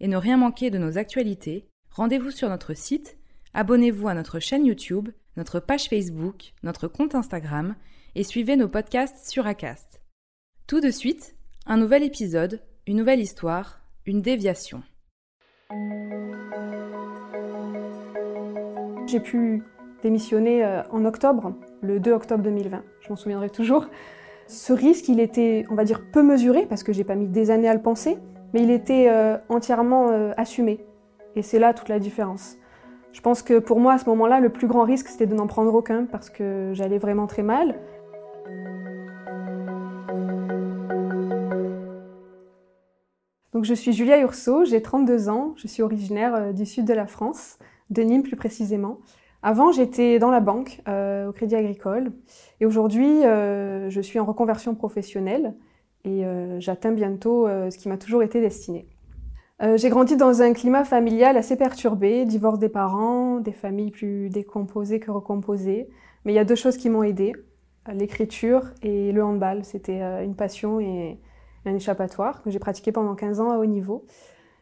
et ne rien manquer de nos actualités, rendez-vous sur notre site, abonnez-vous à notre chaîne YouTube, notre page Facebook, notre compte Instagram et suivez nos podcasts sur Acast. Tout de suite, un nouvel épisode, une nouvelle histoire, une déviation. J'ai pu démissionner euh, en octobre, le 2 octobre 2020, je m'en souviendrai toujours. Ce risque, il était, on va dire, peu mesuré parce que j'ai pas mis des années à le penser, mais il était euh, entièrement euh, assumé. Et c'est là toute la différence. Je pense que pour moi, à ce moment-là, le plus grand risque, c'était de n'en prendre aucun parce que j'allais vraiment très mal. Donc, je suis Julia Urso, j'ai 32 ans, je suis originaire euh, du sud de la France, de Nîmes plus précisément. Avant, j'étais dans la banque, au Crédit Agricole, et aujourd'hui, je suis en reconversion professionnelle et euh, j'atteins bientôt euh, ce qui m'a toujours été destiné. Euh, j'ai grandi dans un climat familial assez perturbé, divorce des parents, des familles plus décomposées que recomposées. Mais il y a deux choses qui m'ont aidée, l'écriture et le handball. C'était une passion et un échappatoire que j'ai pratiqué pendant 15 ans à haut niveau.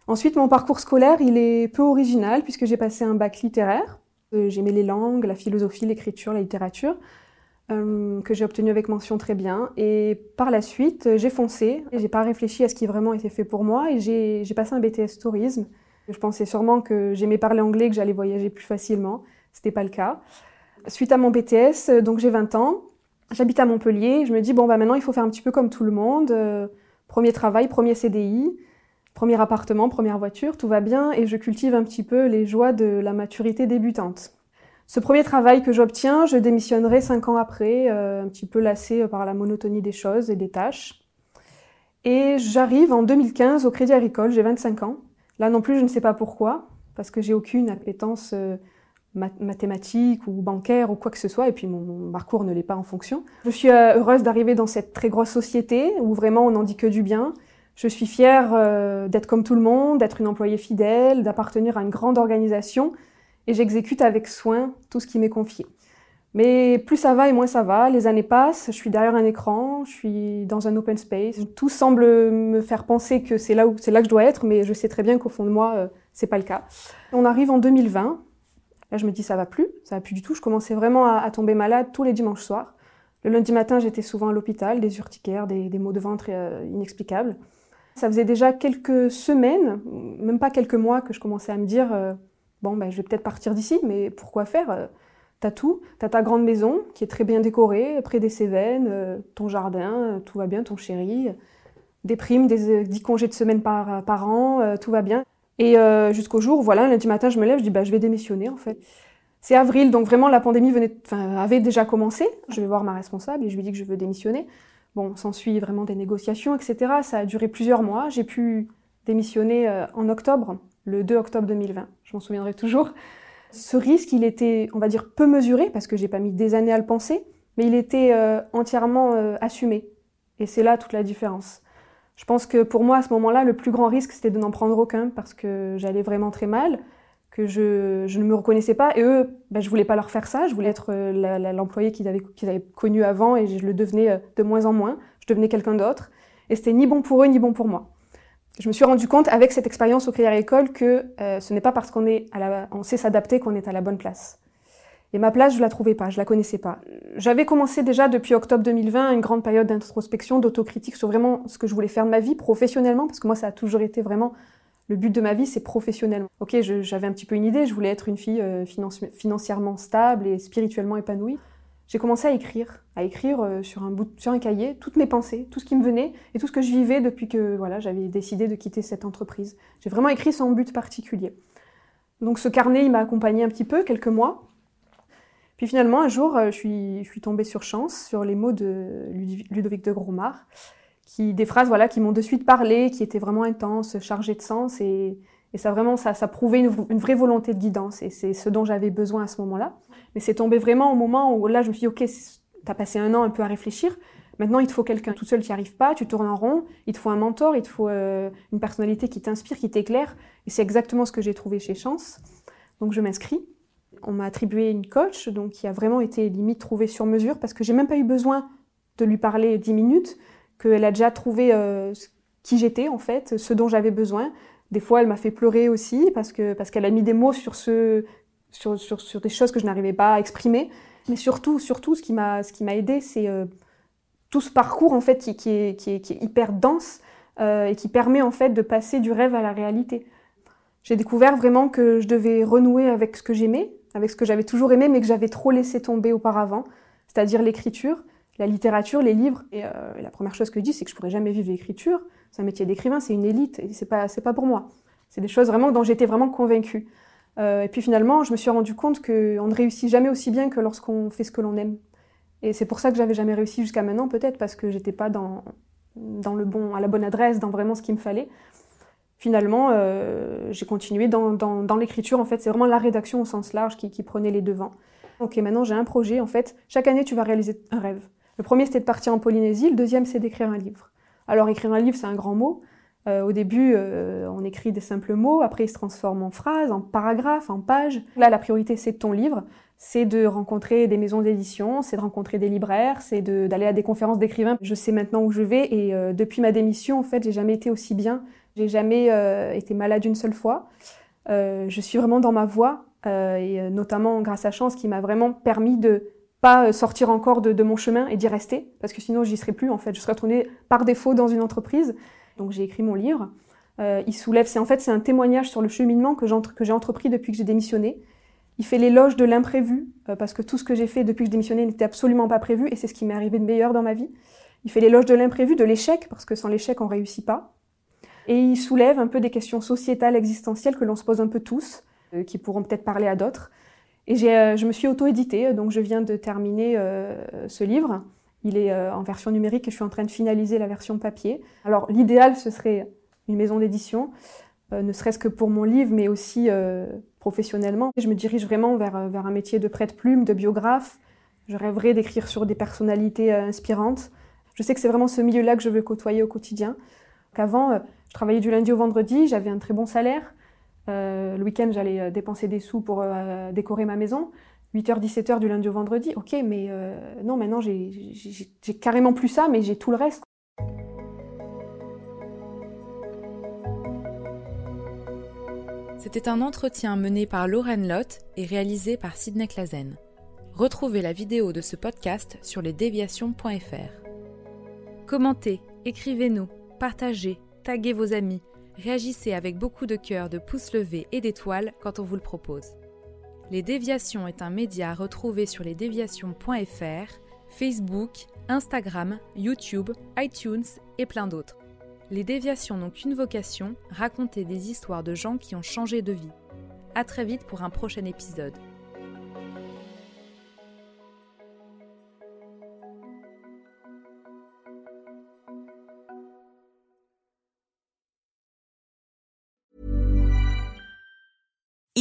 Ensuite, mon parcours scolaire, il est peu original puisque j'ai passé un bac littéraire. J'aimais les langues, la philosophie, l'écriture, la littérature. Euh, que j'ai obtenu avec mention très bien. Et par la suite, j'ai foncé. J'ai pas réfléchi à ce qui vraiment était fait pour moi et j'ai passé un BTS tourisme. Je pensais sûrement que j'aimais parler anglais, que j'allais voyager plus facilement. C'était pas le cas. Suite à mon BTS, donc j'ai 20 ans, j'habite à Montpellier. Je me dis bon bah maintenant il faut faire un petit peu comme tout le monde. Euh, premier travail, premier CDI, premier appartement, première voiture, tout va bien et je cultive un petit peu les joies de la maturité débutante. Ce premier travail que j'obtiens, je démissionnerai cinq ans après, euh, un petit peu lassé par la monotonie des choses et des tâches. Et j'arrive en 2015 au Crédit Agricole, j'ai 25 ans. Là non plus, je ne sais pas pourquoi, parce que j'ai aucune appétence euh, mathématique ou bancaire ou quoi que ce soit, et puis mon, parcours ne l'est pas en fonction. Je suis euh, heureuse d'arriver dans cette très grosse société où vraiment on n'en dit que du bien. Je suis fière d'être comme tout le monde, d'être une employée fidèle, d'appartenir à une grande organisation et j'exécute avec soin tout ce qui m'est confié. Mais plus ça va et moins ça va, les années passent, je suis derrière un écran, je suis dans un open space, tout semble me faire penser que c'est là où c'est là que je dois être, mais je sais très bien qu'au fond de moi, euh, c'est pas le cas. On arrive en 2020, là je me dis ça va plus, ça va plus du tout, je commençais vraiment à, tomber malade tous les dimanches soirs. Le lundi matin, j'étais souvent à l'hôpital, des urticaires, des, maux de ventre euh, inexplicables. Ça faisait déjà quelques semaines, même pas quelques mois, que je commençais à me dire euh, bon, ben, je vais peut-être partir d'ici, mais pourquoi faire euh, T'as tout, t'as ta grande maison qui est très bien décorée, près des Cévennes, euh, ton jardin, euh, tout va bien, ton chéri, des primes, des 10 congés de semaine par, an, tout va bien. Et jusqu'au jour, voilà, lundi matin, je me lève, je dis, bah, je vais démissionner en fait. C'est avril, donc vraiment la pandémie venait, avait déjà commencé. Je vais voir ma responsable et je lui dis que je veux démissionner. Bon, s'ensuit vraiment des négociations, etc. Ça a duré plusieurs mois. J'ai pu démissionner en octobre le 2 octobre 2020. Je m'en souviendrai toujours. Ce risque, il était, on va dire, peu mesuré, parce que j'ai pas mis des années à le penser, mais il était euh, entièrement euh, assumé. Et c'est là toute la différence. Je pense que pour moi, à ce moment-là, le plus grand risque, c'était de n'en prendre aucun, parce que j'allais vraiment très mal, que je, ne me reconnaissais pas. Et eux, ben, je voulais pas leur faire ça, je voulais être euh, l'employé qu'ils avaient, avaient connu avant, et je le devenais de moins en moins. Je devenais quelqu'un d'autre. Et c'était ni bon pour eux, ni bon pour moi je me suis rendu compte avec cette expérience au Crédit Agricole que euh, ce n'est pas parce qu'on est à la, on sait s'adapter qu'on est à la bonne place. Et ma place, je la trouvais pas, je la connaissais pas. J'avais commencé déjà depuis octobre 2020 une grande période d'introspection, d'autocritique sur vraiment ce que je voulais faire de ma vie professionnellement, parce que moi, ça a toujours été vraiment le but de ma vie, c'est professionnellement. Ok, j'avais un petit peu une idée, je voulais être une fille euh, financièrement stable et spirituellement épanouie. J'ai commencé à écrire, à écrire euh, sur un, cahier toutes mes pensées, tout ce qui me venait et tout ce que je vivais depuis que voilà, j'avais décidé de quitter cette entreprise. J'ai vraiment écrit sans but particulier. Donc ce carnet, il m'a accompagné un petit peu, quelques mois. Puis finalement, un jour, euh, je suis, je suis tombée sur chance, sur les mots de Ludovic de Gromard, qui, des phrases voilà, qui m'ont de suite parlé, qui étaient vraiment intenses, chargées de sens, et, et ça vraiment, ça, ça prouvait une, vraie volonté de guidance, et c'est ce dont j'avais besoin à ce moment-là. Mais c'est tombé vraiment au moment où là, je me suis dit, ok, t'as passé un an un peu à réfléchir, maintenant il te faut quelqu'un. Tout seul, tu n'y arrives pas, tu tournes en rond, il te faut un mentor, il te faut euh, une personnalité qui t'inspire, qui t'éclaire, et c'est exactement ce que j'ai trouvé chez Chance. Donc je m'inscris. On m'a attribué une coach, donc qui a vraiment été limite trouvée sur mesure, parce que j'ai même pas eu besoin de lui parler dix minutes, qu'elle a déjà trouvé euh, qui j'étais en fait, ce dont j'avais besoin. Des fois, elle m'a fait pleurer aussi parce que parce qu'elle a mis des mots sur ce sur, sur, sur des choses que je n'arrivais pas à exprimer. Mais surtout, surtout, ce qui m'a, ce qui m'a aidé, c'est euh, tout ce parcours en fait qui, qui, est, qui, est, qui est, hyper dense euh, et qui permet en fait de passer du rêve à la réalité. J'ai découvert vraiment que je devais renouer avec ce que j'aimais, avec ce que j'avais toujours aimé, mais que j'avais trop laissé tomber auparavant, c'est-à-dire l'écriture, la littérature, les livres. Et euh, la première chose que je dis, c'est que je pourrais jamais vivre l'écriture. C'est un métier d'écrivain, c'est une élite, et c'est pas, c'est pas pour moi. C'est des choses vraiment dont j'étais vraiment convaincue. Euh, et puis finalement, je me suis rendu compte qu'on ne réussit jamais aussi bien que lorsqu'on fait ce que l'on aime. Et c'est pour ça que j'avais jamais réussi jusqu'à maintenant, peut-être parce que j'étais pas dans, dans le bon, à la bonne adresse, dans vraiment ce qu'il me fallait. Finalement, euh, j'ai continué dans, dans, l'écriture. En fait, c'est vraiment la rédaction au sens large qui, qui prenait les devants. Ok, maintenant j'ai un projet. En fait, chaque année, tu vas réaliser un rêve. Le premier, c'était de partir en Polynésie. Le deuxième, c'est d'écrire un livre. Alors, écrire un livre, c'est un grand mot. Euh, au début, euh, on écrit des simples mots, après ils se transforment en phrases, en paragraphes, en pages. Là, la priorité, c'est ton livre, c'est de rencontrer des maisons d'édition, c'est de rencontrer des libraires, c'est d'aller à des conférences d'écrivains. Je sais maintenant où je vais et euh, depuis ma démission, en fait, j'ai jamais été aussi bien. J'ai jamais euh, été malade une seule fois. Euh, je suis vraiment dans ma voie et notamment grâce à Chance qui m'a vraiment permis de pas sortir encore de, mon chemin et d'y rester parce que sinon j'y serais plus en fait. Je serais retournée par défaut dans une entreprise. Donc j'ai écrit mon livre. Euh, il soulève, c'est en fait c'est un témoignage sur le cheminement que j'ai entrepris depuis que j'ai démissionné. Il fait l'éloge de l'imprévu euh, parce que tout ce que j'ai fait depuis que j'ai démissionné n'était absolument pas prévu et c'est ce qui m'est arrivé de meilleur dans ma vie. Il fait l'éloge de l'imprévu, de l'échec parce que sans l'échec on réussit pas. Et il soulève un peu des questions sociétales, existentielles que l'on se pose un peu tous, euh, qui pourront peut-être parler à d'autres. Et j'ai, je me suis auto-éditée, donc je viens de terminer ce livre. Il est euh, en version numérique et je suis en train de finaliser la version papier. Alors l'idéal, ce serait une maison d'édition, euh, ne serait-ce que pour mon livre, mais aussi euh, professionnellement. Je me dirige vraiment vers, vers un métier de prête-plume, de biographe. Je rêverais d'écrire sur des personnalités inspirantes. Je sais que c'est vraiment ce milieu-là que je veux côtoyer au quotidien. Avant, je travaillais du lundi au vendredi, j'avais un très bon salaire. Le week-end, j'allais dépenser des sous pour décorer ma maison. 8h, 17h du lundi au vendredi, ok, mais euh, non, maintenant j'ai carrément plus ça, mais j'ai tout le reste. C'était un entretien mené par Lauren Lott et réalisé par Sidney Clazen. Retrouvez la vidéo de ce podcast sur lesdéviations.fr. Commentez, écrivez-nous, partagez, taguez vos amis, réagissez avec beaucoup de cœur, de pouces levés et d'étoiles quand on vous le propose. Les Déviations est un média à retrouver sur lesdéviations.fr, Facebook, Instagram, YouTube, iTunes et plein d'autres. Les Déviations n'ont qu'une vocation, raconter des histoires de gens qui ont changé de vie. À très vite pour un prochain épisode.